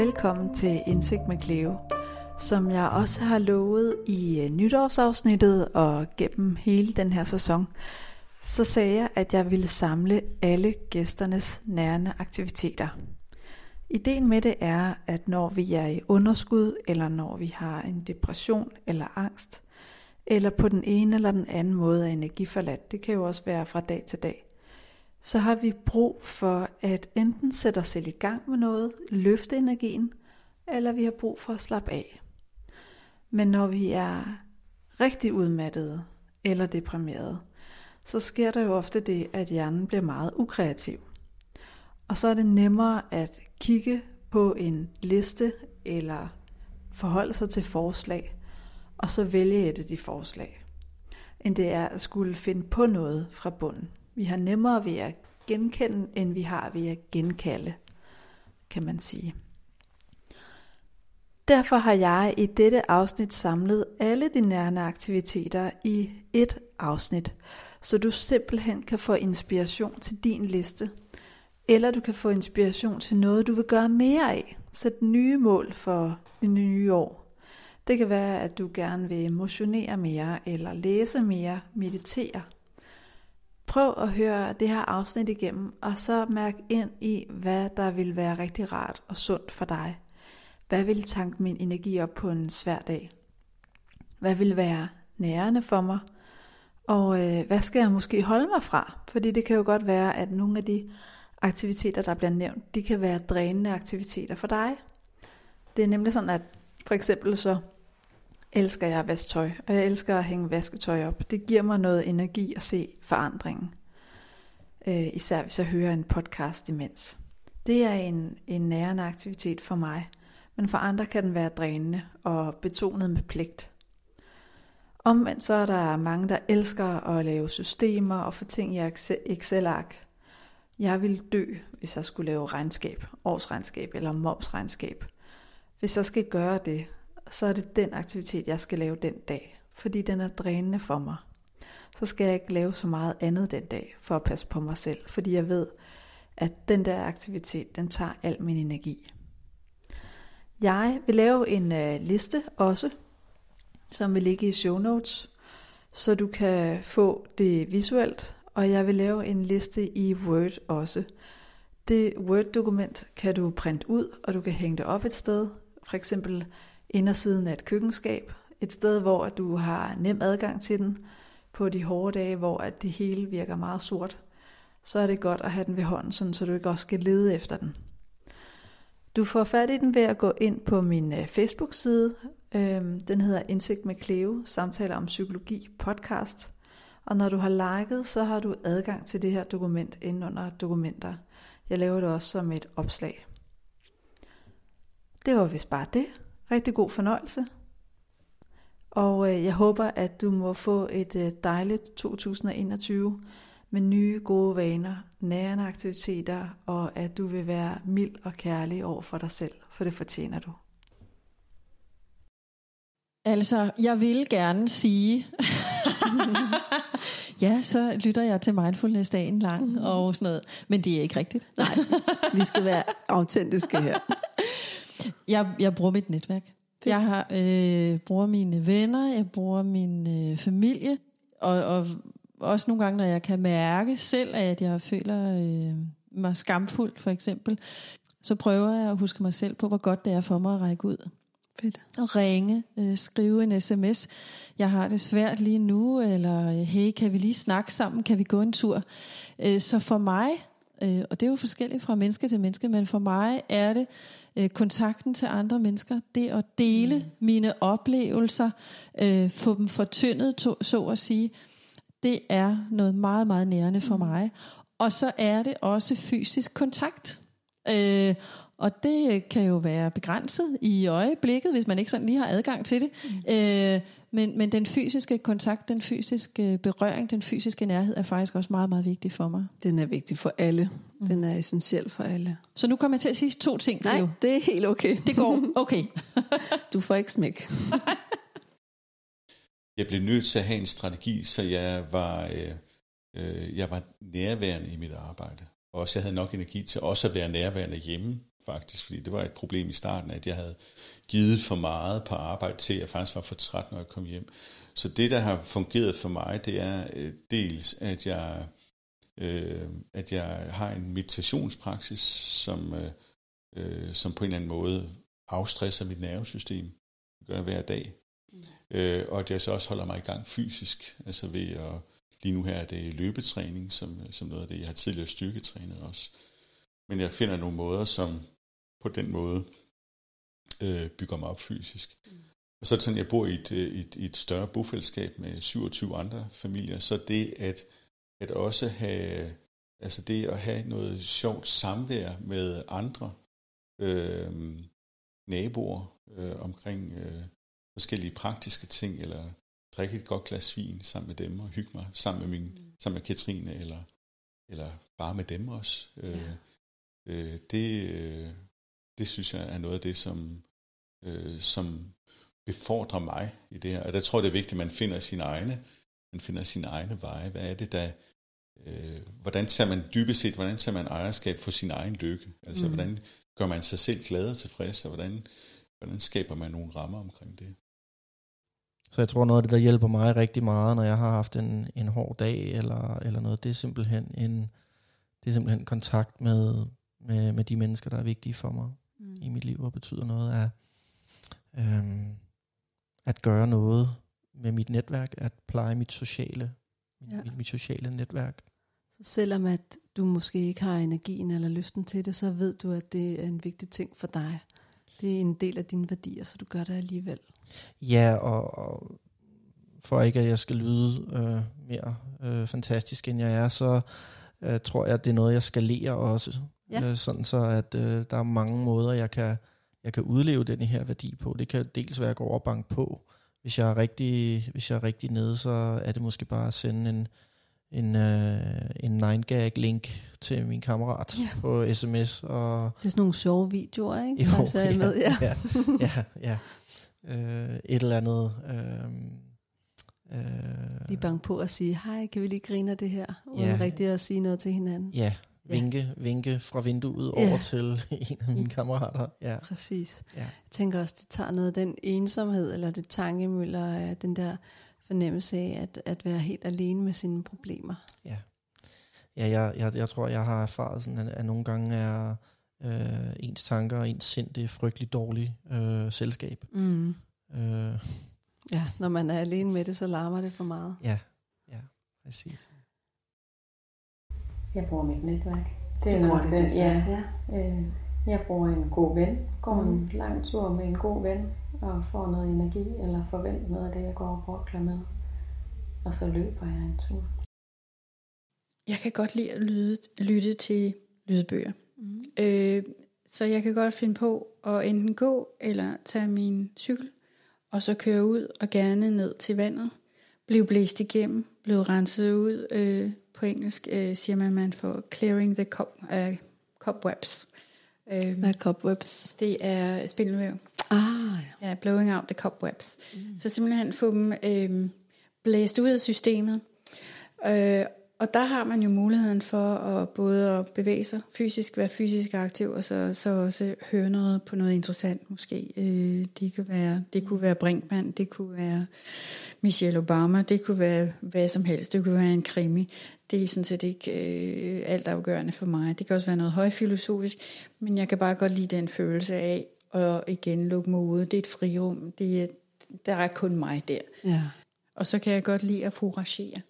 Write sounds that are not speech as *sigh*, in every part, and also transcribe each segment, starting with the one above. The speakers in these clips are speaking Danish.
velkommen til Indsigt med Cleo. Som jeg også har lovet i øh, nytårsafsnittet og gennem hele den her sæson, så sagde jeg, at jeg ville samle alle gæsternes nærende aktiviteter. Ideen med det er, at når vi er i underskud, eller når vi har en depression eller angst, eller på den ene eller den anden måde er energiforladt, det kan jo også være fra dag til dag, så har vi brug for at enten sætte os selv i gang med noget, løfte energien, eller vi har brug for at slappe af. Men når vi er rigtig udmattede eller deprimerede, så sker der jo ofte det, at hjernen bliver meget ukreativ. Og så er det nemmere at kigge på en liste eller forholde sig til forslag, og så vælge et af de forslag, end det er at skulle finde på noget fra bunden. Vi har nemmere ved at genkende, end vi har ved at genkalde, kan man sige. Derfor har jeg i dette afsnit samlet alle de nærende aktiviteter i et afsnit, så du simpelthen kan få inspiration til din liste, eller du kan få inspiration til noget, du vil gøre mere af. Sæt nye mål for det nye år. Det kan være, at du gerne vil motionere mere, eller læse mere, meditere. Prøv at høre det her afsnit igennem, og så mærk ind i, hvad der vil være rigtig rart og sundt for dig. Hvad vil tanke min energi op på en svær dag? Hvad vil være nærende for mig? Og øh, hvad skal jeg måske holde mig fra? Fordi det kan jo godt være, at nogle af de aktiviteter, der bliver nævnt, de kan være drænende aktiviteter for dig. Det er nemlig sådan, at for eksempel så elsker jeg vasketøj, og jeg elsker at hænge vasketøj op. Det giver mig noget energi at se forandringen. Øh, især hvis jeg hører en podcast imens. Det er en, en nærende aktivitet for mig, men for andre kan den være drænende og betonet med pligt. Omvendt så er der mange, der elsker at lave systemer og få ting i Excel-ark. Jeg vil dø, hvis jeg skulle lave regnskab, årsregnskab eller momsregnskab. Hvis jeg skal gøre det, så er det den aktivitet, jeg skal lave den dag, fordi den er drænende for mig. Så skal jeg ikke lave så meget andet den dag, for at passe på mig selv, fordi jeg ved, at den der aktivitet, den tager al min energi. Jeg vil lave en øh, liste også, som vil ligge i show notes, så du kan få det visuelt, og jeg vil lave en liste i Word også. Det Word-dokument kan du printe ud, og du kan hænge det op et sted, for eksempel indersiden af et køkkenskab, et sted, hvor du har nem adgang til den på de hårde dage, hvor at det hele virker meget sort, så er det godt at have den ved hånden, sådan, så du ikke også skal lede efter den. Du får fat i den ved at gå ind på min øh, Facebook-side. Øhm, den hedder Indsigt med Cleo, samtaler om psykologi podcast. Og når du har liket, så har du adgang til det her dokument inde under dokumenter. Jeg laver det også som et opslag. Det var vist bare det. Rigtig god fornøjelse. Og øh, jeg håber, at du må få et øh, dejligt 2021 med nye gode vaner, nærende aktiviteter, og at du vil være mild og kærlig over for dig selv, for det fortjener du. Altså, jeg vil gerne sige, *laughs* ja, så lytter jeg til mindfulness dagen lang og sådan noget, men det er ikke rigtigt. Nej, vi skal være autentiske her. *laughs* Jeg, jeg bruger mit netværk. Fedt. Jeg har, øh, bruger mine venner, jeg bruger min øh, familie, og, og også nogle gange, når jeg kan mærke selv, at jeg føler øh, mig skamfuld, for eksempel, så prøver jeg at huske mig selv på, hvor godt det er for mig at række ud. Fedt. Og ringe, øh, skrive en sms. Jeg har det svært lige nu, eller hey, kan vi lige snakke sammen? Kan vi gå en tur? Øh, så for mig, øh, og det er jo forskelligt fra menneske til menneske, men for mig er det øh, kontakten til andre mennesker, det at dele mm. mine oplevelser, øh, få dem fortyndet, to, så at sige, det er noget meget, meget nærende for mm. mig. Og så er det også fysisk kontakt. Øh, og det kan jo være begrænset i øjeblikket, hvis man ikke sådan lige har adgang til det. Mm. Øh, men, men den fysiske kontakt, den fysiske berøring, den fysiske nærhed er faktisk også meget, meget vigtig for mig. Den er vigtig for alle. Mm. Den er essentiel for alle. Så nu kommer jeg til at sige to ting. Nej, det er helt okay. Det går okay. *laughs* du får ikke smæk. *laughs* jeg blev nødt til at have en strategi, så jeg var, øh, øh, jeg var nærværende i mit arbejde. Og også jeg havde nok energi til også at være nærværende hjemme faktisk, fordi det var et problem i starten, at jeg havde givet for meget på arbejde til, at jeg faktisk var for træt, når jeg kom hjem. Så det, der har fungeret for mig, det er øh, dels, at jeg, øh, at jeg har en meditationspraksis, som, øh, øh, som på en eller anden måde afstresser mit nervesystem. Det gør jeg hver dag. Mm. Øh, og at jeg så også holder mig i gang fysisk, altså ved at, lige nu her er det løbetræning, som, som noget af det, jeg har tidligere styrketrænet også. Men jeg finder nogle måder, som på den måde øh, bygger mig op fysisk. Mm. Og så sådan, jeg bor i et, øh, et, et større bofællesskab med 27 andre familier, så det at, at også have, altså det at have noget sjovt samvær med andre øh, naboer øh, omkring øh, forskellige praktiske ting, eller drikke et godt glas vin sammen med dem og hygge mig sammen med, min, mm. sammen med Katrine, eller, eller bare med dem også. Øh, ja. øh, det, øh, det synes jeg er noget af det, som, øh, som befordrer mig i det her. Og der tror jeg, det er vigtigt, at man finder sine egne, man finder sine egne veje. Hvad er det, der... Øh, hvordan tager man dybest set, hvordan tager man ejerskab for sin egen lykke? Altså, mm. hvordan gør man sig selv glad og tilfreds, og hvordan, hvordan skaber man nogle rammer omkring det? Så jeg tror, noget af det, der hjælper mig rigtig meget, når jeg har haft en, en hård dag eller, eller noget, det er simpelthen en, det er simpelthen kontakt med, med, med de mennesker, der er vigtige for mig mm. i mit liv, og betyder noget af øhm, at gøre noget med mit netværk, at pleje mit sociale, ja. mit, mit sociale netværk. Så selvom at du måske ikke har energien eller lysten til det, så ved du, at det er en vigtig ting for dig. Det er en del af dine værdier, så du gør det alligevel. Ja, og, og for ikke at jeg skal lyde øh, mere øh, fantastisk end jeg er, så øh, tror jeg, at det er noget, jeg skalerer også. Ja. Øh, sådan så, at øh, der er mange måder, jeg kan, jeg kan udleve den her værdi på. Det kan dels være at gå over bank på. Hvis jeg er rigtig, hvis jeg er rigtig nede, så er det måske bare at sende en, en, øh, en 9gag link til min kammerat ja. på sms. Og det er sådan nogle sjove videoer, ikke? Jo, altså, ja, med, ja. ja, ja, ja. Øh, et eller andet... Øh, øh, Lige bank på og sige, hej, kan vi lige grine af det her? Uden ja, rigtig at sige noget til hinanden. Ja, ja. vinke fra vinduet ja. over til *laughs* en af mine kammerater. Ja. Præcis. Ja. Jeg tænker også, det tager noget af den ensomhed, eller det tankemøller, den der fornemmelse af at, at være helt alene med sine problemer. Ja, ja jeg, jeg, jeg tror, jeg har erfaret, sådan, at, at nogle gange er øh, ens tanker og ens sind, det er frygtelig dårligt øh, selskab. Mm. Øh. Ja, når man er alene med det, så larmer det for meget. Ja, ja, præcis. Jeg bruger mit netværk. Det er nok den, ja. ja. Øh, jeg bruger en god ven, går en mm. lang tur med en god ven, og får noget energi, eller forventer noget af det, jeg går og brokler med. Og så løber jeg en tur. Jeg kan godt lide at lyde, lytte til lydbøger. Mm. Øh, så jeg kan godt finde på at enten gå, eller tage min cykel, og så køre ud, og gerne ned til vandet. Blive blæst igennem, blive renset ud. Øh, på engelsk øh, siger man, at man får clearing the cop, uh, cobwebs. Øh, Hvad er cobwebs? Det er spindelvæv. Ah, ja. ja. blowing out the cobwebs. Mm. Så simpelthen få dem øh, blæst ud af systemet. Øh, og der har man jo muligheden for at både at bevæge sig fysisk, være fysisk aktiv, og så, så også høre noget på noget interessant måske. Øh, det, kan være, det kunne være Brinkmann, det kunne være Michelle Obama, det kunne være hvad som helst, det kunne være en krimi. Det er sådan set ikke øh, alt afgørende for mig. Det kan også være noget højfilosofisk, men jeg kan bare godt lide den følelse af at igen lukke mig ude. Det er et frirum. Det er, der er kun mig der. Ja. Og så kan jeg godt lide at foragere.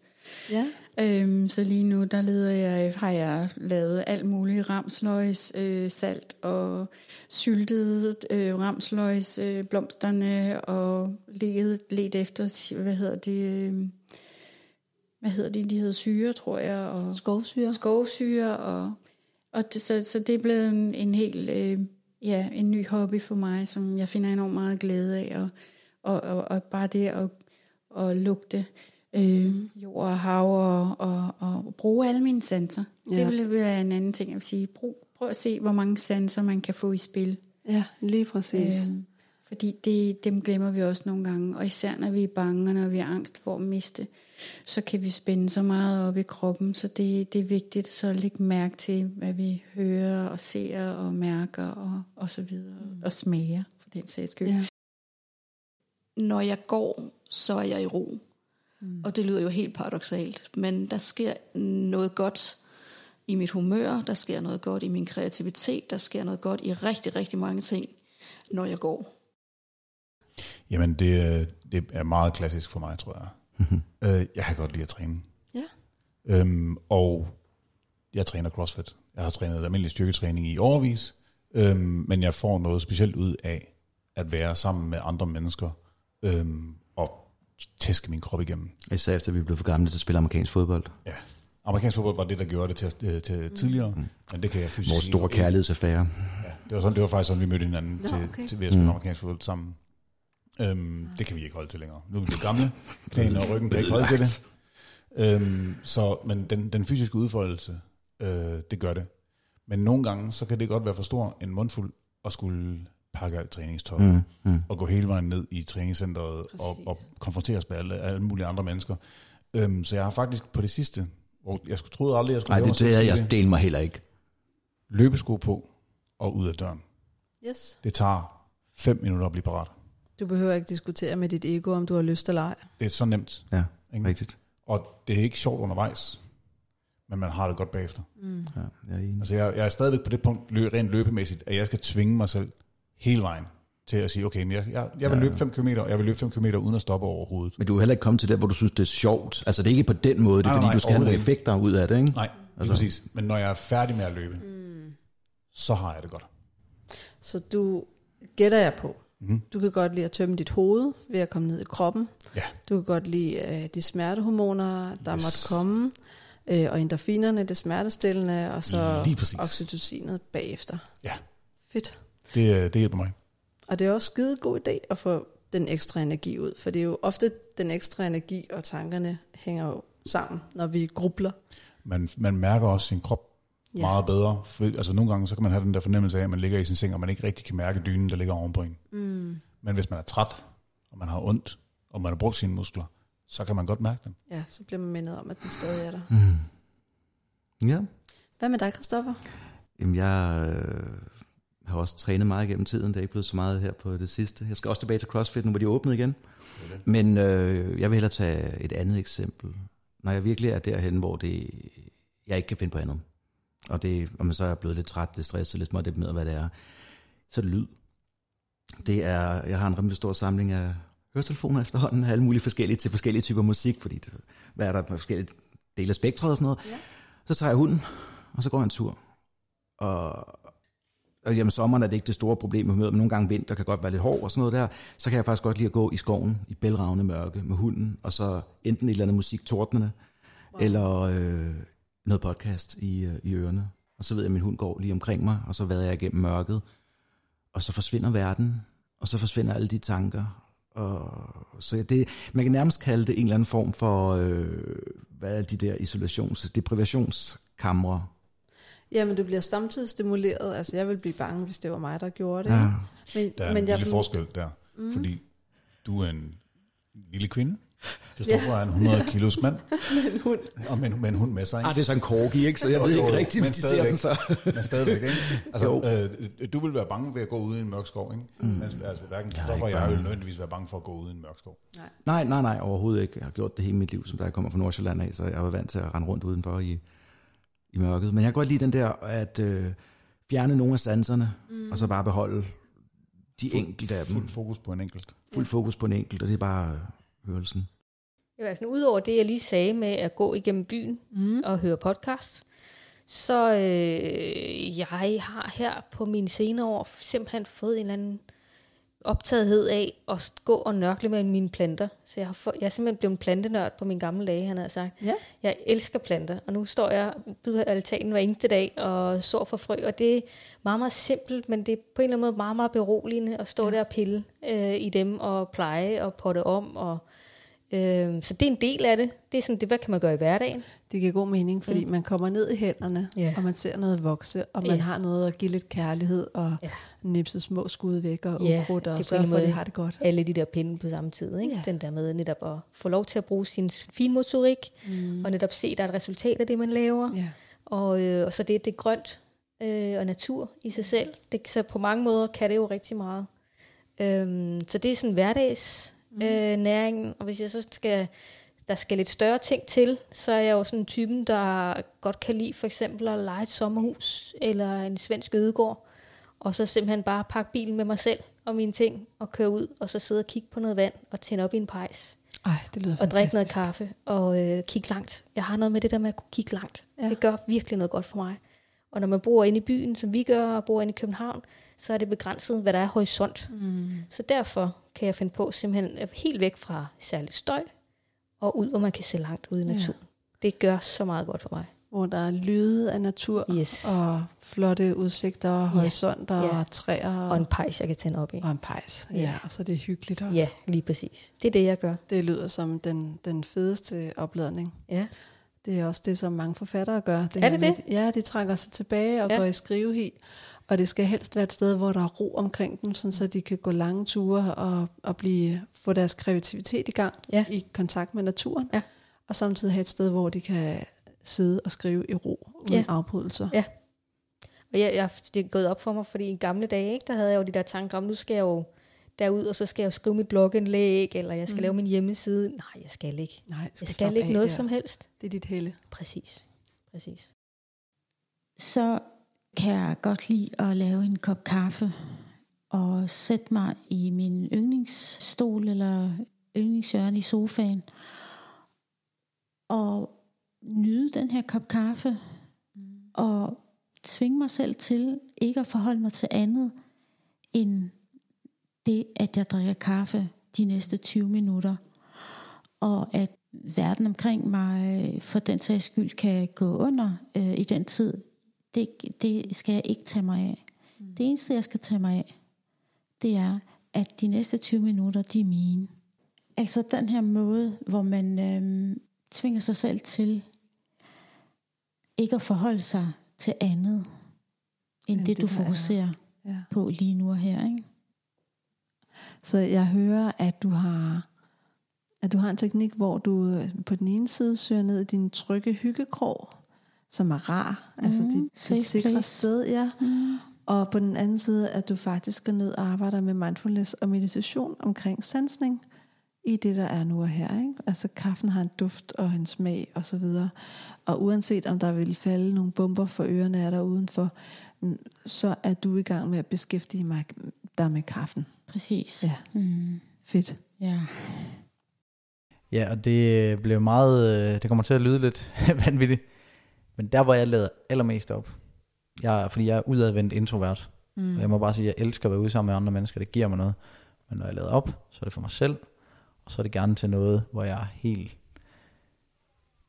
Ja. Øhm, så lige nu, der leder jeg, har jeg lavet alt muligt ramsløgs, øh, salt og syltet øh, ramsløgs, øh, blomsterne og let, let efter, hvad hedder det, øh, hvad hedder det, de hedder syre, tror jeg. Og skovsyre. Skovsyre, og, og det, så, så det er blevet en, en helt, øh, ja, en ny hobby for mig, som jeg finder enormt meget glæde af, og, og, og, og bare det at, at lugte øh, jord og hav og, og, og bruge alle mine sanser. Ja. Det vil være en anden ting, jeg vil sige. Brug, prøv at se, hvor mange sanser man kan få i spil. Ja, lige præcis. Øh, Fordi det, dem glemmer vi også nogle gange, og især når vi er bange, og når vi er angst for at miste, så kan vi spænde så meget op i kroppen, så det, det er vigtigt så at lægge mærke til, hvad vi hører og ser og mærker og, og så videre, mm. og smager for den sags skyld. Ja. Når jeg går, så er jeg i ro. Mm. Og det lyder jo helt paradoxalt, men der sker noget godt i mit humør, der sker noget godt i min kreativitet, der sker noget godt i rigtig, rigtig mange ting, når jeg går. Jamen, det, det er meget klassisk for mig, tror jeg. Mm-hmm. Øh, jeg kan godt lide at træne. Ja. Øhm, og jeg træner CrossFit. Jeg har trænet almindelig styrketræning i overvis, øhm, men jeg får noget specielt ud af at være sammen med andre mennesker øhm, tæske min krop igennem. Især efter vi blev for gamle til at spille amerikansk fodbold. Ja, amerikansk fodbold var det, der gjorde det til, øh, til mm. tidligere, mm. men det kan jeg fysisk Vores store kærlighedsaffære. Ja, det var, sådan, det var faktisk sådan, vi mødte hinanden Nå, til, okay. til ved at spille mm. amerikansk fodbold sammen. Øhm, det kan vi ikke holde til længere. Nu er vi blevet gamle. *laughs* Knæene og ryggen kan ikke holde til det. Øhm, så, men den, den fysiske udfoldelse, øh, det gør det. Men nogle gange, så kan det godt være for stor en mundfuld at skulle pakke alt træningstøj mm, mm. og gå hele vejen ned i træningscenteret og, og konfronteres med alle, alle mulige andre mennesker. Øhm, så jeg har faktisk på det sidste, hvor jeg skulle troede aldrig, jeg skulle Nej, det, det, jeg, jeg deler mig heller ikke. Løbesko på og ud af døren. Yes. Det tager fem minutter at blive parat. Du behøver ikke diskutere med dit ego, om du har lyst eller ej. Det er så nemt. Ja, ikke? rigtigt. Og det er ikke sjovt undervejs, men man har det godt bagefter. Mm. Ja, jeg, er enig. altså jeg, jeg er stadigvæk på det punkt, lø, rent løbemæssigt, at jeg skal tvinge mig selv hele vejen til at sige, okay, men jeg, jeg, jeg vil ja, løbe 5 km, og jeg vil løbe 5 km uden at stoppe overhovedet. Men du er heller ikke kommet til det, hvor du synes, det er sjovt. Altså det er ikke på den måde, det er nej, fordi, nej, du skal have nogle effekter ud af det, ikke? Nej, altså. præcis. Men når jeg er færdig med at løbe, mm. så har jeg det godt. Så du gætter jeg på, Mm. Du kan godt lide at tømme dit hoved ved at komme ned i kroppen. Ja. Du kan godt lide uh, de smertehormoner, der yes. måtte komme. Uh, og endorfinerne, det smertestillende, og så oxytocinet bagefter. Ja. Fedt. Det, det hjælper mig. Og det er også skide god idé at få den ekstra energi ud, for det er jo ofte den ekstra energi og tankerne hænger jo sammen, når vi grubler. Man, man mærker også sin krop ja. meget bedre. For, altså nogle gange, så kan man have den der fornemmelse af, at man ligger i sin seng, og man ikke rigtig kan mærke dynen, der ligger ovenpå en. Mm. Men hvis man er træt, og man har ondt, og man har brugt sine muskler, så kan man godt mærke dem. Ja, så bliver man mindet om, at den stadig er der. Mm. Ja. Hvad med dig, Christoffer? Jamen, jeg øh, har også trænet meget gennem tiden. Det er ikke blevet så meget her på det sidste. Jeg skal også tilbage til CrossFit, nu hvor de er åbnet igen. Det. Men øh, jeg vil hellere tage et andet eksempel. Når jeg virkelig er derhen, hvor det, jeg ikke kan finde på andet og, det, og man så er blevet lidt træt, lidt stresset, lidt småt med, hvad det er, så er det lyd. Det er, jeg har en rimelig stor samling af høretelefoner efterhånden, alle mulige forskellige til forskellige typer musik, fordi det, hvad er der forskellige dele af spektret og sådan noget. Ja. Så tager jeg hunden, og så går jeg en tur. Og, og jamen, sommeren er det ikke det store problem med humøret, men nogle gange vinter kan godt være lidt hård og sådan noget der. Så kan jeg faktisk godt lide at gå i skoven i bælragende mørke med hunden, og så enten et eller andet musik tordnende, wow. eller øh, noget podcast i, øh, i ørerne. Og så ved jeg, at min hund går lige omkring mig, og så vader jeg igennem mørket. Og så forsvinder verden, og så forsvinder alle de tanker. Og, så det, man kan nærmest kalde det en eller anden form for, øh, hvad er de der isolations, deprivationskamre. Jamen, du bliver samtidig stimuleret. Altså, jeg vil blive bange, hvis det var mig, der gjorde det. Ja. Men, der er men en jeg lille forskel der, mm. fordi du er en lille kvinde, det står for, ja. en 100 kilos mand. *laughs* med en hund. Og med, med en hund med sig. Ikke? Ah, det er så en korgi, ikke? Så jeg jo, ved jo, ikke rigtigt, hvis de ser den så. *laughs* men stadigvæk, ikke? Altså, øh, du vil være bange ved at gå ud i en mørk skov, ikke? Mm. Men, altså, hverken Kristoffer og jeg vil nødvendigvis være bange for at gå ud i en mørk skov. Nej. nej, nej, nej, overhovedet ikke. Jeg har gjort det hele mit liv, som der jeg kommer fra Nordsjælland af, så jeg var vant til at rende rundt udenfor i, i mørket. Men jeg kan godt lide den der, at øh, fjerne nogle af sanserne, mm. og så bare beholde de fuld, enkelte af dem. Fuld fokus på en enkelt. Fuld fokus på en enkelt, og det er bare hørelsen. Ja, sådan, udover det, jeg lige sagde med at gå igennem byen mm. og høre podcast, så øh, jeg har her på mine senere år simpelthen fået en eller anden optagethed af at gå og nørkle med mine planter. Så jeg, har for, jeg er simpelthen blevet en plantenørd på min gamle dage, han har sagt. Ja. Jeg elsker planter, og nu står jeg ude af altanen hver eneste dag og sår for frø, og det er meget, meget simpelt, men det er på en eller anden måde meget, meget beroligende at stå ja. der og pille øh, i dem og pleje og potte om og Øh, så det er en del af det. Det er sådan, det, hvad kan man gøre i hverdagen? Det giver god mening, fordi mm. man kommer ned i hænderne, Ja. og man ser noget vokse, og man Ja. har noget at give lidt kærlighed, og Ja. nipse små skud væk, og Ja, ukrudt, og sørge for, at de har det godt. Alle de der pinde på samme tid. Ikke? Ja. Den der med netop at få lov til at bruge sin finmotorik, Mm. og netop se, at der er et resultat af det, man laver. Ja. Og, øh, og så det, det er grønt øh, og natur i sig selv. Det, så på mange måder kan det jo rigtig meget. Øhm, så det er sådan hverdags Mm. øh, næringen. Og hvis jeg så skal, der skal lidt større ting til, så er jeg jo sådan en typen, der godt kan lide for eksempel at lege et sommerhus eller en svensk ødegård. Og så simpelthen bare pakke bilen med mig selv og mine ting og køre ud, og så sidde og kigge på noget vand og tænde op i en pejs Ej, det lyder og fantastisk. drikke noget kaffe og øh, kigge langt. Jeg har noget med det der med at kunne kigge langt. Ja. Det gør virkelig noget godt for mig. Og når man bor inde i byen, som vi gør, og bor inde i København, så er det begrænset, hvad der er horisont. Mm. Så derfor kan jeg finde på simpelthen øh, helt væk fra særlig støj, og ud, hvor man kan se langt ud i Ja. naturen. Det gør så meget godt for mig. Hvor der er lyde af natur, Yes. og flotte udsigter, og horisonter, Ja. og træer, Og en pejs, jeg kan tænde op i. og en pejs. Ja. Ja. ja, og så er det hyggeligt også. Ja, lige præcis. Det er det, jeg gør. Det lyder som den, den fedeste opladning. Ja. Det er også det, som mange forfattere gør. Det Er det med, det? Ja, de trækker sig tilbage og. Ja. går i skrivehi. Og det skal helst være et sted, hvor der er ro omkring dem, sådan så de kan gå lange ture og, og blive, få deres kreativitet i gang Ja. i kontakt med naturen. Ja. Og samtidig have et sted, hvor de kan sidde og skrive i ro, uden Ja. afbrydelser. Ja. Og jeg, jeg, det er gået op for mig, fordi i gamle dage, ikke, der havde jeg jo de der tanker om, nu skal jeg jo derud, og så skal jeg skrive mit blogindlæg, eller jeg skal Mm. mm. lave min hjemmeside. Nej, jeg skal ikke. Nej, Jeg slappe skal ikke noget der. som helst. Det er dit helle. Præcis. Præcis. så kan jeg godt lide at lave en kop kaffe og sætte mig i min yndlingsstol eller yndlingshjørne i sofaen og nyde den her kop kaffe og tvinge mig selv til ikke at forholde mig til andet end det, at jeg drikker kaffe de næste 20 minutter og at verden omkring mig øh, for den sags skyld kan gå under øh, i den tid, det, det skal jeg ikke tage mig af. Mm. Det eneste, jeg skal tage mig af, det er, at de næste 20 minutter, de er mine. Altså den her måde, hvor man øh, tvinger sig selv til ikke at forholde sig til andet, end End det, det, du er. fokuserer Ja. på lige nu og her. Ikke? Så jeg hører, at du har at du har en teknik, hvor du øh, på den ene side søger ned i din trygge hyggekrog, som er rar, mm, altså dit, safe dit sikre place. sted, ja. Mm. Og på den anden side, at du faktisk går ned og arbejder med mindfulness og meditation omkring sansning i det, der er nu og her. Ikke? Altså kaffen har en duft og en smag og så videre. Og uanset om der vil falde nogle bomber for ørerne af der udenfor, så er du i gang med at beskæftige mig, dig med kaffen. Præcis. Ja. Mm. Fedt. Ja. Ja, og det blev meget, øh, det kommer til at lyde lidt *laughs* vanvittigt, men der hvor jeg lader allermest op, jeg, fordi jeg er udadvendt introvert, mm. og jeg må bare sige, at jeg elsker at være ude sammen med andre mennesker, det giver mig noget, men når jeg lader op, så er det for mig selv, og så er det gerne til noget, hvor jeg er helt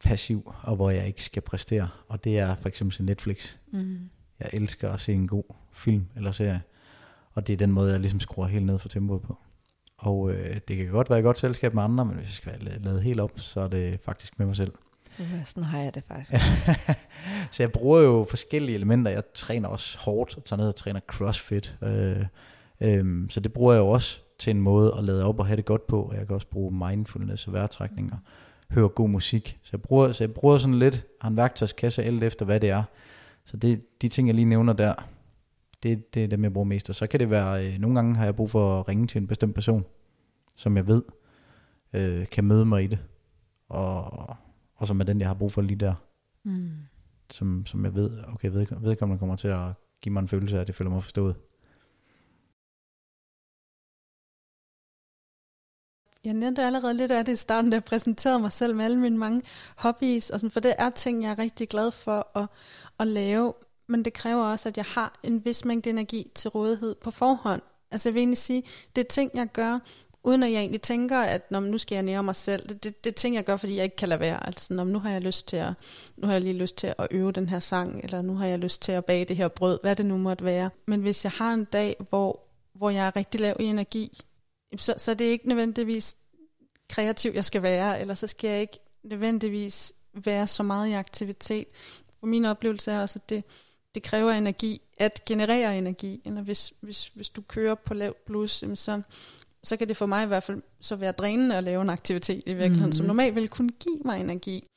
passiv, og hvor jeg ikke skal præstere, og det er for eksempel til Netflix. Mm. Jeg elsker at se en god film eller serie, og det er den måde, jeg ligesom skruer helt ned for tempoet på. Og øh, det kan godt være et godt selskab med andre, men hvis jeg skal være lavet helt op, så er det faktisk med mig selv. Ja, sådan har jeg det faktisk. *laughs* så jeg bruger jo forskellige elementer. Jeg træner også hårdt, og tager ned og træner crossfit. Øh, øh, så det bruger jeg jo også til en måde at lade op og have det godt på. Og jeg kan også bruge mindfulness og vejrtrækninger. Høre god musik. Så jeg bruger, så jeg bruger sådan lidt, har en værktøjskasse alt efter hvad det er. Så det, de ting jeg lige nævner der, det, det er dem jeg bruger mest. Og så kan det være, øh, nogle gange har jeg brug for at ringe til en bestemt person, som jeg ved øh, kan møde mig i det. Og, og som er den jeg har brug for lige der Mm. som, som jeg ved, okay, ved, vedkommende kommer til at give mig en følelse af, at det føler mig forstået. Jeg nævnte allerede lidt af det i starten, da jeg præsenterede mig selv med alle mine mange hobbies, og sådan, for det er ting, jeg er rigtig glad for at, at lave, men det kræver også, at jeg har en vis mængde energi til rådighed på forhånd. Altså jeg vil egentlig sige, det er ting, jeg gør, uden at jeg egentlig tænker, at når nu skal jeg nære mig selv. Det, det, det er ting, jeg gør, fordi jeg ikke kan lade være. Altså, når nu har jeg lyst til at, nu har jeg lige lyst til at øve den her sang, eller nu har jeg lyst til at bage det her brød, hvad det nu måtte være. Men hvis jeg har en dag, hvor, hvor jeg er rigtig lav i energi, så, så det er ikke nødvendigvis kreativ jeg skal være, eller så skal jeg ikke nødvendigvis være så meget i aktivitet. For min oplevelse er også, at det, det kræver energi at generere energi. Eller hvis, hvis, hvis du kører på lav blus, så, så kan det for mig i hvert fald så være drænende at lave en aktivitet i virkeligheden, mm. som normalt vil kunne give mig energi.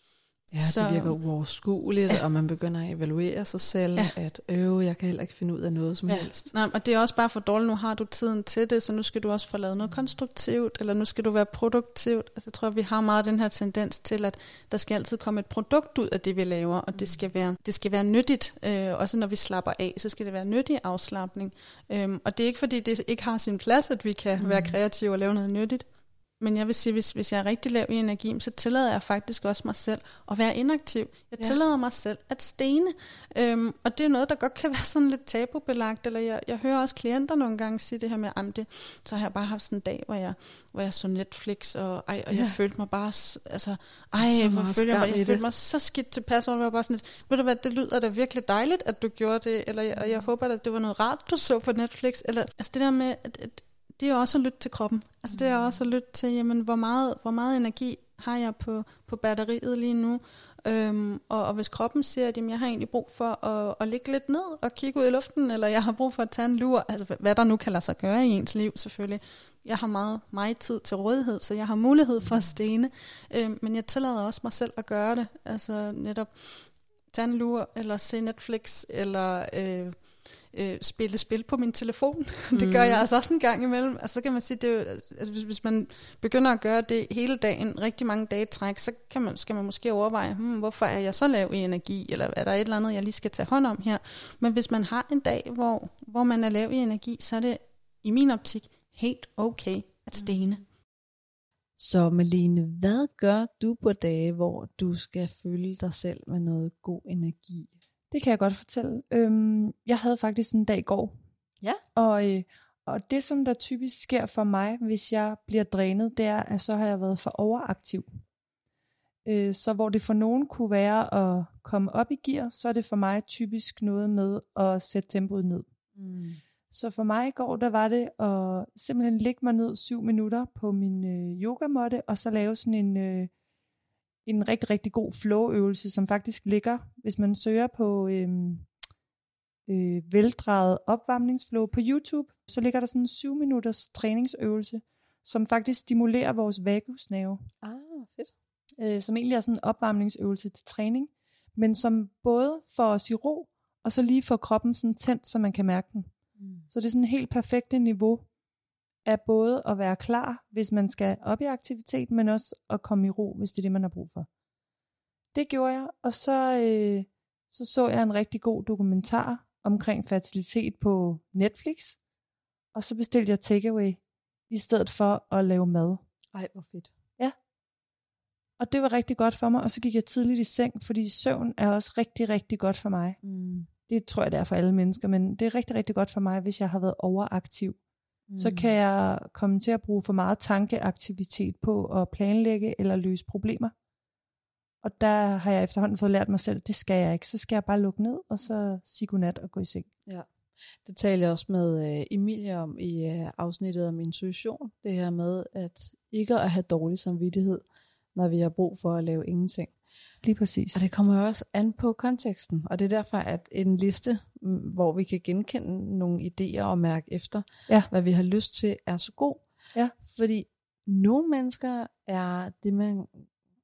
Ja, så, det virker uoverskueligt, ja. og man begynder at evaluere sig selv, ja. at øve, jeg kan heller ikke finde ud af noget som ja. helst. Nej, og det er også bare for dårligt, nu har du tiden til det, så nu skal du også få lavet noget konstruktivt, eller nu skal du være produktivt. Altså, jeg tror, vi har meget den her tendens til, at der skal altid komme et produkt ud af det, vi laver, og det skal være, det skal være nyttigt. Øh, også når vi slapper af, så skal det være nyttig afslappning. Øhm, og det er ikke, fordi det ikke har sin plads, at vi kan mm. være kreative og lave noget nyttigt. Men jeg vil sige, hvis, hvis jeg er rigtig lav i energi, så tillader jeg faktisk også mig selv at være inaktiv. Jeg ja. tillader mig selv at stene. Øhm, og det er noget, der godt kan *laughs* være sådan lidt tabubelagt. Eller jeg, jeg hører også klienter nogle gange sige det her med, at det, så har jeg bare haft sådan en dag, hvor jeg, hvor jeg så Netflix, og, ej, og ja. jeg følte mig bare, altså, ej, så hvor følte jeg, mig, jeg følte mig så skidt tilpas, og jeg var bare sådan lidt, ved du hvad, det lyder da virkelig dejligt, at du gjorde det, eller jeg, og jeg håber, at det var noget rart, du så på Netflix, eller altså det der med, at, at det er også at lytte til kroppen. Altså det er også at lytte til, jamen, hvor meget, hvor meget energi har jeg på, på batteriet lige nu. Øhm, og, og hvis kroppen siger, at jamen, jeg har egentlig brug for at, at ligge lidt ned og kigge ud i luften, eller jeg har brug for at tage en lur, altså hvad der nu kan lade sig gøre i ens liv selvfølgelig. Jeg har meget, meget tid til rådighed, så jeg har mulighed for at stene. Øhm, men jeg tillader også mig selv at gøre det. Altså netop tage en lur, eller se Netflix, eller... Øh, øh, spille spil på min telefon. Mm. *laughs* det gør jeg altså også en gang imellem. Altså, så kan man sige, det jo, altså, hvis, hvis man begynder at gøre det hele dagen, rigtig mange dage træk, så kan man, skal man måske overveje, hmm, hvorfor er jeg så lav i energi, eller er der et eller andet, jeg lige skal tage hånd om her. Men hvis man har en dag, hvor, hvor man er lav i energi, så er det i min optik helt okay at stene. Så Malene, hvad gør du på dage, hvor du skal føle dig selv med noget god energi? Det kan jeg godt fortælle. Øhm, jeg havde faktisk en dag i går. Ja. Og, øh, og det, som der typisk sker for mig, hvis jeg bliver drænet, det er, at så har jeg været for overaktiv. Øh, så hvor det for nogen kunne være at komme op i gear, så er det for mig typisk noget med at sætte tempoet ned. Mm. Så for mig i går, der var det at simpelthen lægge mig ned syv minutter på min øh, yogamåtte, og så lave sådan en... Øh, en rigtig, rigtig god flow-øvelse, som faktisk ligger, hvis man søger på øhm, øh, veldrejet opvarmningsflow på YouTube, så ligger der sådan en 7 minutters træningsøvelse, som faktisk stimulerer vores vagusnerve. Ah, fedt. Øh, som egentlig er sådan en opvarmningsøvelse til træning, men som både får os i ro, og så lige får kroppen sådan tændt, så man kan mærke den. Mm. Så det er sådan helt perfekte niveau er både at være klar, hvis man skal op i aktivitet, men også at komme i ro, hvis det er det, man har brug for. Det gjorde jeg, og så, øh, så så jeg en rigtig god dokumentar omkring fertilitet på Netflix, og så bestilte jeg takeaway i stedet for at lave mad. Ej, hvor fedt. Ja. Og det var rigtig godt for mig, og så gik jeg tidligt i seng, fordi søvn er også rigtig, rigtig godt for mig. Mm. Det tror jeg, det er for alle mennesker, men det er rigtig, rigtig godt for mig, hvis jeg har været overaktiv mm. så kan jeg komme til at bruge for meget tankeaktivitet på at planlægge eller løse problemer. Og der har jeg efterhånden fået lært mig selv, at det skal jeg ikke. Så skal jeg bare lukke ned, og så sige godnat og gå i seng. Ja. Det taler jeg også med uh, Emilie om i uh, afsnittet om intuition. Det her med at ikke at have dårlig samvittighed, når vi har brug for at lave ingenting. Lige præcis. Og det kommer jo også an på konteksten. Og det er derfor, at en liste, hvor vi kan genkende nogle idéer og mærke efter, ja. hvad vi har lyst til, er så god. Ja. Fordi nogle mennesker er det, man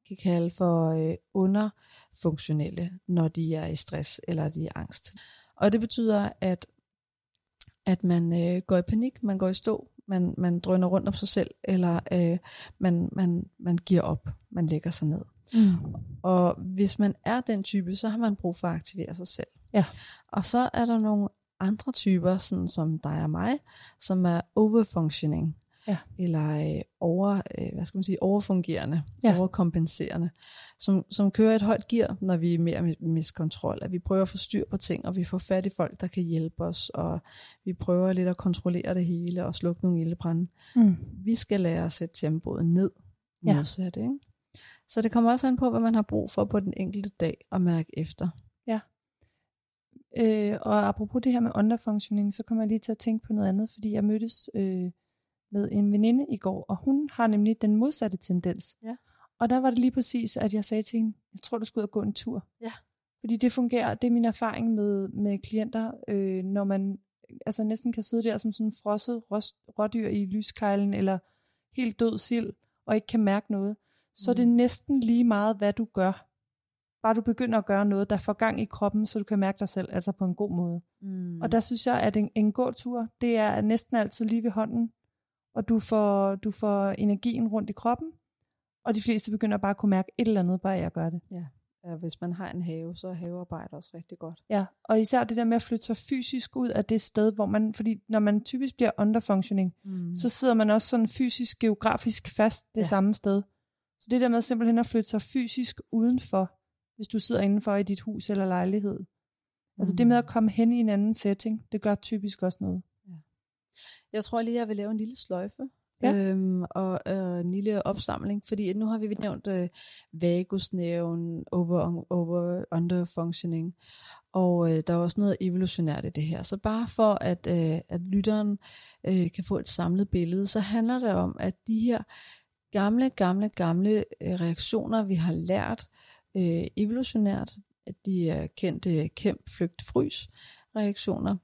kan kalde for øh, underfunktionelle, når de er i stress eller de er angst. Og det betyder, at at man øh, går i panik, man går i stå, man, man drøner rundt om sig selv, eller øh, man, man, man giver op, man lægger sig ned. Mm. Og hvis man er den type, så har man brug for at aktivere sig selv. Ja. Og så er der nogle andre typer, sådan som dig og mig, som er overfunctioning. Ja. Eller øh, over, øh, hvad skal man sige, overfungerende, ja. overkompenserende, som, som kører et højt gear, når vi er mere miskontrol. At vi prøver at få styr på ting, og vi får fat i folk, der kan hjælpe os, og vi prøver lidt at kontrollere det hele, og slukke nogle ildebrænde. Mm. Vi skal lære at sætte tempoet ned, modsat, ja. ikke? Så det kommer også an på, hvad man har brug for på den enkelte dag at mærke efter. Ja. Øh, og apropos det her med underfunktionering, så kommer jeg lige til at tænke på noget andet, fordi jeg mødtes øh, med en veninde i går, og hun har nemlig den modsatte tendens. Ja. Og der var det lige præcis, at jeg sagde til hende, jeg tror, du skal ud og gå en tur. Ja. Fordi det fungerer, det er min erfaring med, med klienter, øh, når man altså næsten kan sidde der som sådan en frosset rådyr i lyskejlen, eller helt død sild, og ikke kan mærke noget, så mm. det er næsten lige meget, hvad du gør. Bare du begynder at gøre noget, der får gang i kroppen, så du kan mærke dig selv, altså på en god måde. Mm. Og der synes jeg, at en, en gåtur, det er næsten altid lige ved hånden, og du får, du får energien rundt i kroppen, og de fleste begynder bare at kunne mærke et eller andet, bare jeg gør det. Ja. ja, hvis man har en have, så er havearbejde også rigtig godt. Ja, og især det der med at flytte sig fysisk ud af det sted, hvor man, fordi når man typisk bliver underfunctioning, mm. så sidder man også sådan fysisk, geografisk fast det ja. samme sted. Så det der med simpelthen at flytte sig fysisk udenfor, hvis du sidder indenfor i dit hus eller lejlighed. Altså mm. det med at komme hen i en anden setting, det gør typisk også noget. Ja. Jeg tror lige, jeg vil lave en lille sløjfe. Ja. Øhm, og øh, en lille opsamling, fordi nu har vi nævnt øh, vagusnerven, over, over under functioning, og øh, der er også noget evolutionært i det her. Så bare for at, øh, at lytteren øh, kan få et samlet billede, så handler det om, at de her gamle, gamle, gamle øh, reaktioner, vi har lært øh, evolutionært, at de er kendte kæmp, flygt, frys reaktioner,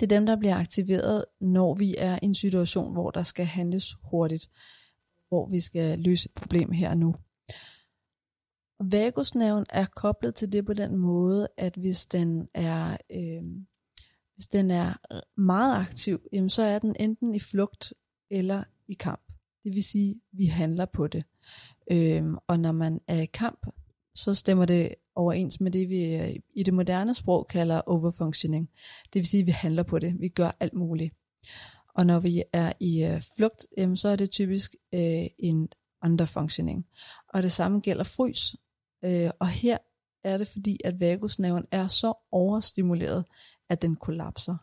det er dem, der bliver aktiveret, når vi er i en situation, hvor der skal handles hurtigt, hvor vi skal løse et problem her og nu. Vagusnerven er koblet til det på den måde, at hvis den er, øh, hvis den er meget aktiv, jamen så er den enten i flugt eller i kamp. Det vil sige, at vi handler på det. Øhm, og når man er i kamp, så stemmer det overens med det, vi øh, i det moderne sprog kalder overfunctioning. Det vil sige, at vi handler på det. Vi gør alt muligt. Og når vi er i øh, flugt, jamen, så er det typisk øh, en underfunctioning. Og det samme gælder frys. Øh, og her er det fordi, at vagusnerven er så overstimuleret, at den kollapser.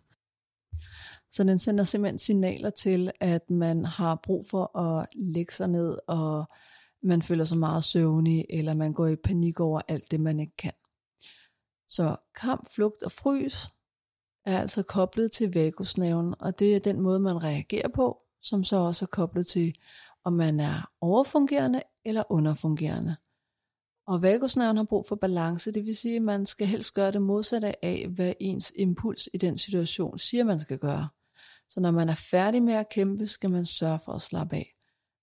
Så den sender simpelthen signaler til, at man har brug for at lægge sig ned, og man føler sig meget søvnig, eller man går i panik over alt det, man ikke kan. Så kamp, flugt og frys er altså koblet til vagusnerven, og det er den måde, man reagerer på, som så også er koblet til, om man er overfungerende eller underfungerende. Og vagusnerven har brug for balance, det vil sige, at man skal helst gøre det modsatte af, hvad ens impuls i den situation siger, man skal gøre. Så når man er færdig med at kæmpe, skal man sørge for at slappe af.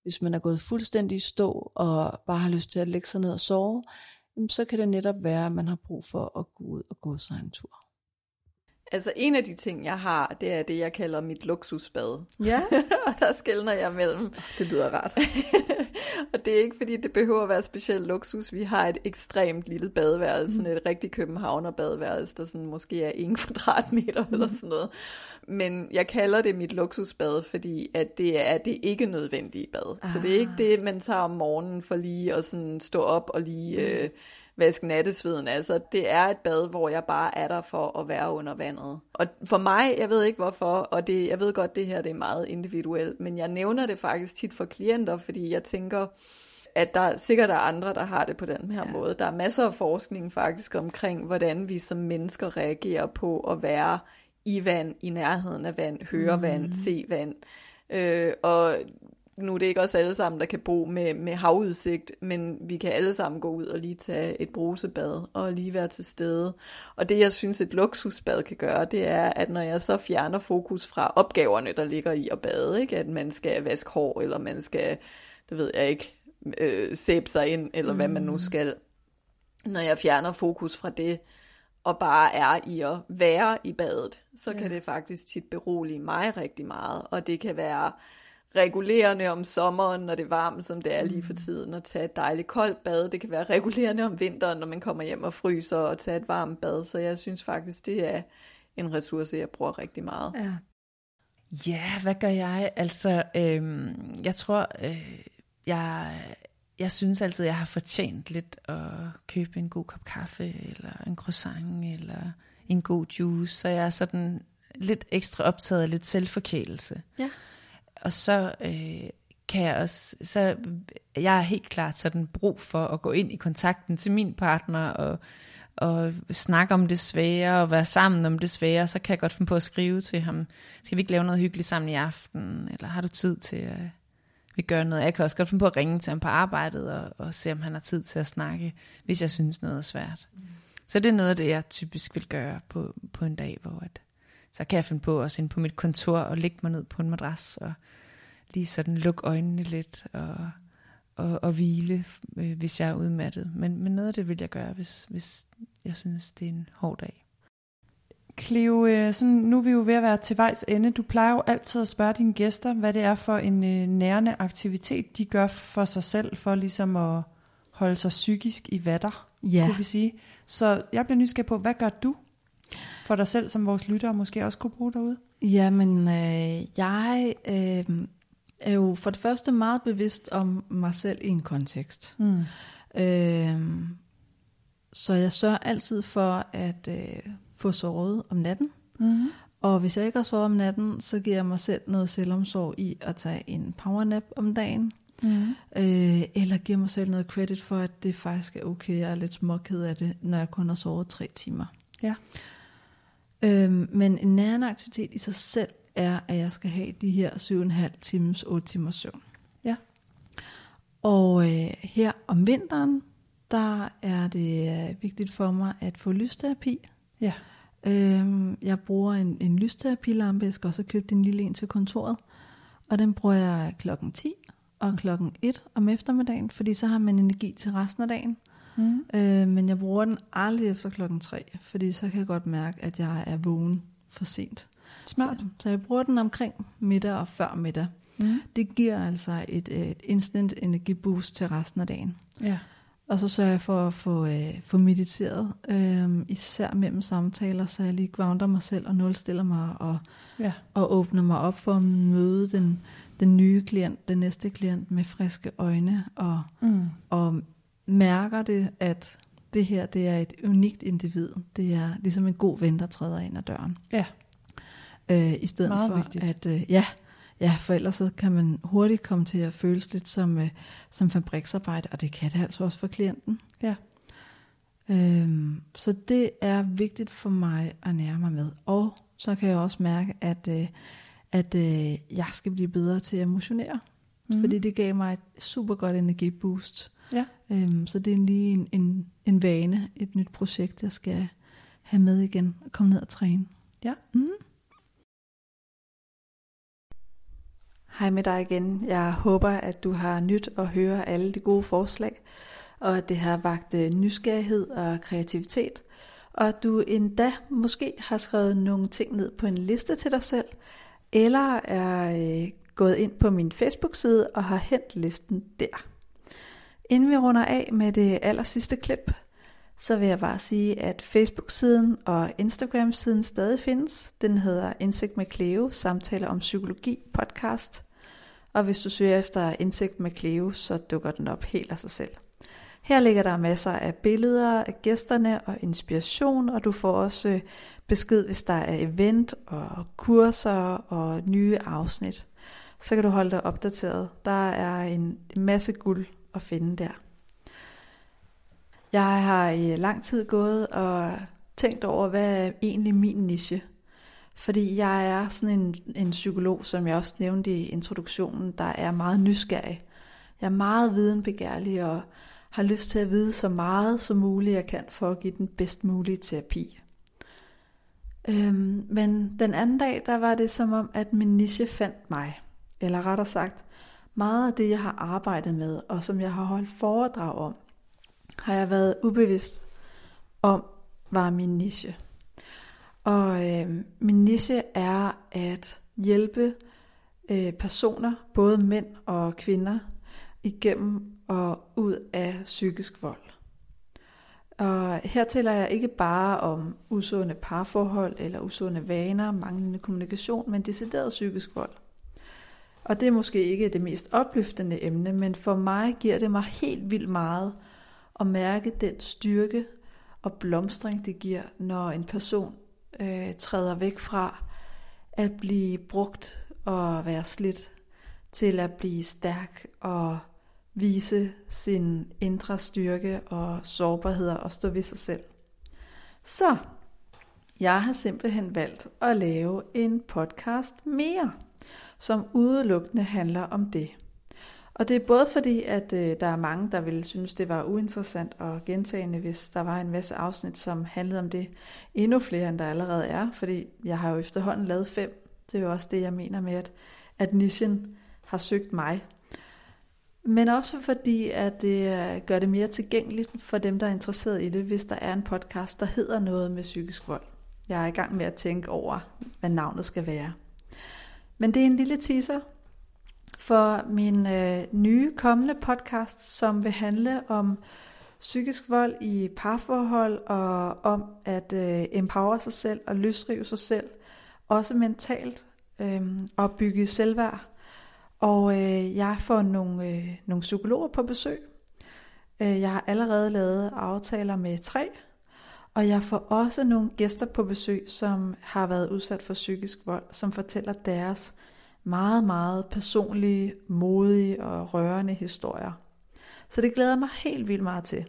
Hvis man er gået fuldstændig i stå og bare har lyst til at lægge sig ned og sove, så kan det netop være, at man har brug for at gå ud og gå sig en tur. Altså en af de ting, jeg har, det er det, jeg kalder mit luksusbad. Ja. *laughs* og der skældner jeg mellem. Det lyder rart. *laughs* *laughs* og det er ikke, fordi det behøver at være specielt luksus. Vi har et ekstremt lille badeværelse, mm. sådan et rigtig københavner badeværelse, der sådan måske er en *laughs* kvadratmeter mm. eller sådan noget. Men jeg kalder det mit luksusbad, fordi at det er det ikke nødvendige bad. Ah. Så det er ikke ah. det, man tager om morgenen for lige at sådan stå op og lige... Mm. Øh, vaske nattesveden. Altså, det er et bad, hvor jeg bare er der for at være under vandet. Og for mig, jeg ved ikke hvorfor, og det, jeg ved godt, det her det er meget individuelt, men jeg nævner det faktisk tit for klienter, fordi jeg tænker, at der sikkert er andre, der har det på den her ja. måde. Der er masser af forskning faktisk omkring, hvordan vi som mennesker reagerer på at være i vand, i nærheden af vand, høre vand, mm. se vand. Øh, og nu er det ikke os alle sammen, der kan bo med, med havudsigt, men vi kan alle sammen gå ud og lige tage et brusebad og lige være til stede. Og det, jeg synes, et luksusbad kan gøre, det er, at når jeg så fjerner fokus fra opgaverne, der ligger i at bade, ikke? at man skal vaske hår, eller man skal, det ved jeg ikke, øh, sæbe sig ind, eller mm. hvad man nu mm. skal. Når jeg fjerner fokus fra det, og bare er i at være i badet, så ja. kan det faktisk tit berolige mig rigtig meget. Og det kan være regulerende om sommeren, når det er varmt, som det er lige for mm. tiden, at tage et dejligt koldt bad. Det kan være regulerende om vinteren, når man kommer hjem og fryser og tage et varmt bad. Så jeg synes faktisk, det er en ressource, jeg bruger rigtig meget. Ja, ja hvad gør jeg? Altså, øhm, jeg tror, øh, jeg, jeg synes altid, jeg har fortjent lidt at købe en god kop kaffe, eller en croissant, eller en god juice. Så jeg er sådan lidt ekstra optaget af lidt selvforkælelse. Ja. Og så øh, kan jeg også, så jeg er helt klart sådan brug for at gå ind i kontakten til min partner og, og snakke om det svære og være sammen om det svære, så kan jeg godt finde på at skrive til ham, skal vi ikke lave noget hyggeligt sammen i aften, eller har du tid til at vi gør noget. Jeg kan også godt finde på at ringe til ham på arbejdet og, og se, om han har tid til at snakke, hvis jeg synes noget er svært. Mm. Så det er noget af det, jeg typisk vil gøre på, på en dag, hvor at, så kan jeg finde på at ind på mit kontor og lægge mig ned på en madras og lige sådan lukke øjnene lidt og, og, og hvile, øh, hvis jeg er udmattet. Men, men noget af det vil jeg gøre, hvis, hvis jeg synes, det er en hård dag. Cleo, øh, sådan, nu er vi jo ved at være til vejs ende. Du plejer jo altid at spørge dine gæster, hvad det er for en øh, nærende aktivitet, de gør for sig selv, for ligesom at holde sig psykisk i vatter, ja. kunne vi sige. Så jeg bliver nysgerrig på, hvad gør du for dig selv, som vores lyttere måske også kunne bruge derude? Jamen, øh, jeg øh, er jo for det første meget bevidst om mig selv i en kontekst. Mm. Øh, så jeg sørger altid for at øh, få sovet om natten. Mm. Og hvis jeg ikke har sovet om natten, så giver jeg mig selv noget selvomsorg i at tage en powernap om dagen. Mm. Øh, eller giver mig selv noget credit for, at det faktisk er okay. Jeg er lidt småked af det, når jeg kun har sovet tre timer. Ja. Øh, men en nærende aktivitet i sig selv er, at jeg skal have de her 7,5 times, 8 timers søvn. Ja. Og øh, her om vinteren, der er det øh, vigtigt for mig at få lysterapi. Ja. Øhm, jeg bruger en, en lysterapilampe. Jeg skal også have købt en lille en til kontoret. Og den bruger jeg klokken 10 og klokken 1 om eftermiddagen, fordi så har man energi til resten af dagen. Mm. Øh, men jeg bruger den aldrig efter klokken 3, fordi så kan jeg godt mærke, at jeg er vågen for sent. Smart. Så, så jeg bruger den omkring middag og før middag. Mm. Det giver altså et, et instant energiboost til resten af dagen. Ja. Og så sørger jeg for at få, øh, få mediteret, øh, især mellem samtaler, så jeg lige grounder mig selv og nulstiller mig og, ja. og åbner mig op for at møde den, den nye klient, den næste klient med friske øjne og, mm. og mærker det, at det her det er et unikt individ. Det er ligesom en god ven, der træder ind ad døren. Ja. Øh, I stedet Meget for vigtigt. at, øh, ja, Ja, for ellers så kan man hurtigt komme til at føles lidt som, øh, som fabriksarbejde, og det kan det altså også for klienten. Ja. Øhm, så det er vigtigt for mig at nære mig med. Og så kan jeg også mærke, at, øh, at øh, jeg skal blive bedre til at motionere. Mm. Fordi det gav mig et super godt energiboost. Ja. Øhm, så det er lige en, en, en vane, et nyt projekt, jeg skal have med igen og komme ned og træne. Ja. Mm. Hej med dig igen. Jeg håber, at du har nyt at høre alle de gode forslag, og at det har vagt øh, nysgerrighed og kreativitet, og at du endda måske har skrevet nogle ting ned på en liste til dig selv, eller er øh, gået ind på min Facebook-side og har hentet listen der. Inden vi runder af med det aller sidste klip, så vil jeg bare sige, at Facebook-siden og Instagram-siden stadig findes. Den hedder Indsigt med Cleo, samtaler om psykologi podcast. Og hvis du søger efter Indsigt med Cleo, så dukker den op helt af sig selv. Her ligger der masser af billeder af gæsterne og inspiration, og du får også besked, hvis der er event og kurser og nye afsnit. Så kan du holde dig opdateret. Der er en masse guld at finde der. Jeg har i lang tid gået og tænkt over, hvad er egentlig min niche? Fordi jeg er sådan en, en psykolog, som jeg også nævnte i introduktionen, der er meget nysgerrig. Jeg er meget videnbegærlig og har lyst til at vide så meget som muligt, jeg kan for at give den bedst mulige terapi. Øhm, men den anden dag, der var det som om, at min niche fandt mig. Eller rettere sagt, meget af det, jeg har arbejdet med, og som jeg har holdt foredrag om, har jeg været ubevidst om, var min niche. Og øh, min niche er at hjælpe øh, personer, både mænd og kvinder, igennem og ud af psykisk vold. Og her taler jeg ikke bare om usunde parforhold eller usunde vaner, manglende kommunikation, men decideret psykisk vold. Og det er måske ikke det mest opløftende emne, men for mig giver det mig helt vildt meget at mærke den styrke og blomstring, det giver, når en person øh, træder væk fra at blive brugt og være slidt til at blive stærk og vise sin indre styrke og sårbarheder og stå ved sig selv. Så jeg har simpelthen valgt at lave en podcast mere, som udelukkende handler om det. Og det er både fordi, at øh, der er mange, der ville synes, det var uinteressant og gentagende, hvis der var en masse afsnit, som handlede om det. Endnu flere, end der allerede er, fordi jeg har jo efterhånden lavet fem. Det er jo også det, jeg mener med, at, at nichen har søgt mig. Men også fordi, at det øh, gør det mere tilgængeligt for dem, der er interesseret i det, hvis der er en podcast, der hedder noget med psykisk vold. Jeg er i gang med at tænke over, hvad navnet skal være. Men det er en lille teaser for min øh, nye kommende podcast, som vil handle om psykisk vold i parforhold og om at øh, empower sig selv og løsrive sig selv, også mentalt øh, og bygge selvværd. Og øh, jeg får nogle, øh, nogle psykologer på besøg. Øh, jeg har allerede lavet aftaler med tre, og jeg får også nogle gæster på besøg, som har været udsat for psykisk vold, som fortæller deres meget, meget personlige, modige og rørende historier. Så det glæder mig helt vildt meget til.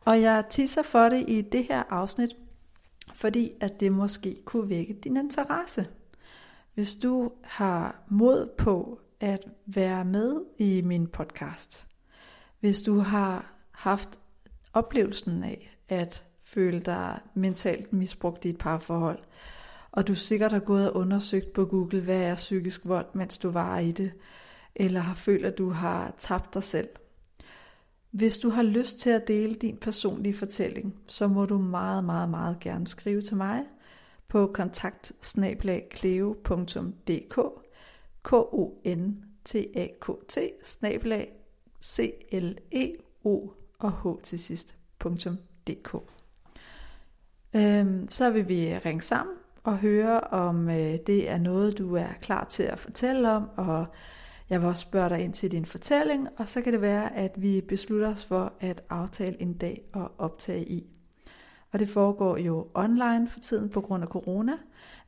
Og jeg tisser for det i det her afsnit, fordi at det måske kunne vække din interesse. Hvis du har mod på at være med i min podcast, hvis du har haft oplevelsen af at føle dig mentalt misbrugt i et parforhold, og du sikkert har gået og undersøgt på Google, hvad er psykisk vold, mens du var i det, eller har følt, at du har tabt dig selv. Hvis du har lyst til at dele din personlige fortælling, så må du meget, meget, meget gerne skrive til mig på kontakt k o n t a k t c l e o og h til sidst .dk. Øhm, så vil vi ringe sammen og høre, om øh, det er noget, du er klar til at fortælle om, og jeg vil også spørge dig ind til din fortælling, og så kan det være, at vi beslutter os for at aftale en dag og optage i. Og det foregår jo online for tiden på grund af corona,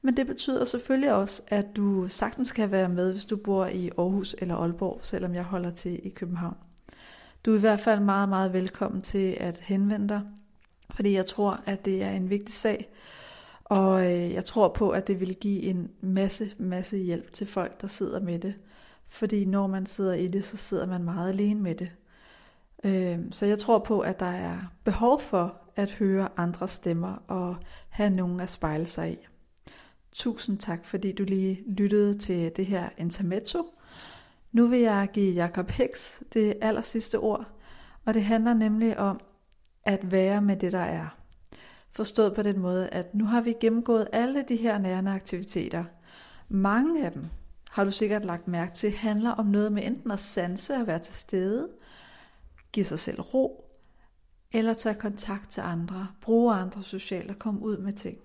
men det betyder selvfølgelig også, at du sagtens kan være med, hvis du bor i Aarhus eller Aalborg, selvom jeg holder til i København. Du er i hvert fald meget, meget velkommen til at henvende dig, fordi jeg tror, at det er en vigtig sag, og øh, jeg tror på, at det vil give en masse, masse hjælp til folk, der sidder med det. Fordi når man sidder i det, så sidder man meget alene med det. Øh, så jeg tror på, at der er behov for at høre andre stemmer og have nogen at spejle sig i. Tusind tak, fordi du lige lyttede til det her intermezzo. Nu vil jeg give Jakob Hicks det aller sidste ord, og det handler nemlig om at være med det, der er. Forstået på den måde, at nu har vi gennemgået alle de her nærende aktiviteter. Mange af dem har du sikkert lagt mærke til, handler om noget med enten at sanse og være til stede, give sig selv ro, eller tage kontakt til andre, bruge andre socialt og komme ud med ting.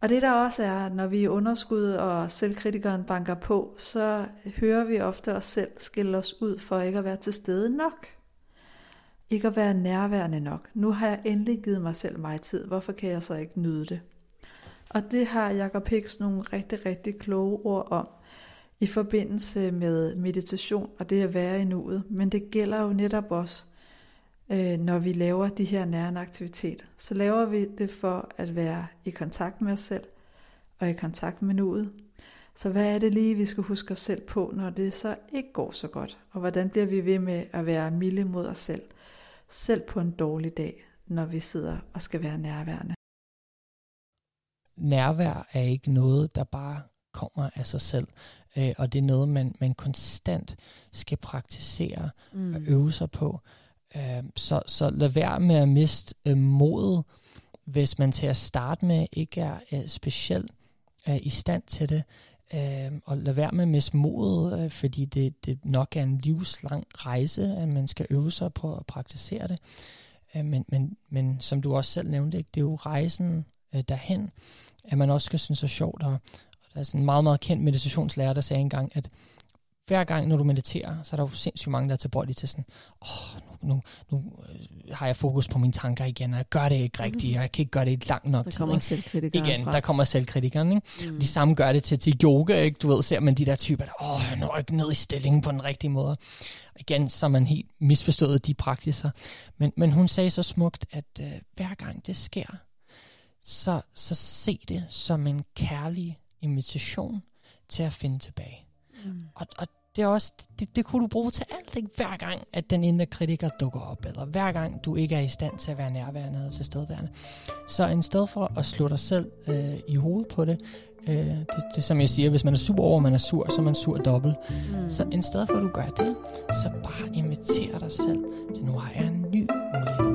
Og det der også er, når vi er underskud og selvkritikeren banker på, så hører vi ofte os selv skille os ud for ikke at være til stede nok. Ikke at være nærværende nok. Nu har jeg endelig givet mig selv mig tid. Hvorfor kan jeg så ikke nyde det? Og det har Jacob Hicks nogle rigtig, rigtig kloge ord om i forbindelse med meditation og det at være i nuet. Men det gælder jo netop også, øh, når vi laver de her nærende aktiviteter. Så laver vi det for at være i kontakt med os selv og i kontakt med nuet. Så hvad er det lige, vi skal huske os selv på, når det så ikke går så godt? Og hvordan bliver vi ved med at være milde mod os selv? Selv på en dårlig dag, når vi sidder og skal være nærværende. Nærvær er ikke noget, der bare kommer af sig selv, øh, og det er noget, man, man konstant skal praktisere mm. og øve sig på. Øh, så, så lad være med at miste øh, modet, hvis man til at starte med ikke er øh, specielt øh, i stand til det. Øh, Øhm, og lad være med at miste modet, øh, fordi det, det nok er en livslang rejse, at man skal øve sig på at praktisere det. Øh, men, men, men som du også selv nævnte, ikke, det er jo rejsen øh, derhen, at man også skal synes er sjovt. Og, og der er sådan en meget, meget kendt meditationslærer, der sagde engang, at hver gang, når du mediterer, så er der jo sindssygt mange, der er tilbøjelige til sådan, åh, oh, nu, nu, nu øh, har jeg fokus på mine tanker igen, og jeg gør det ikke rigtigt, og jeg kan ikke gøre det langt nok Der tid. kommer ikke? selvkritikeren Igen, fra. der kommer selvkritikeren. Ikke? Mm. De samme gør det til, til yoga, ikke? du ved, ser man de der typer, der, åh, jeg når ikke ned i stillingen på den rigtige måde. Og igen, så man helt misforstået de praksiser. Men, men hun sagde så smukt, at øh, hver gang det sker, så, så se det som en kærlig invitation til at finde tilbage. Mm. Og, og det, er også, det, det kunne du bruge til alt, ikke? Hver gang, at den indre kritiker dukker op, eller hver gang, du ikke er i stand til at være nærværende eller tilstedeværende. Så i stedet for at slå dig selv øh, i hovedet på det, øh, det, det som jeg siger, hvis man er sur over, man er sur, så er man sur dobbelt. Mm. Så i stedet for at du gør det, så bare inviter dig selv til, nu har jeg en ny mulighed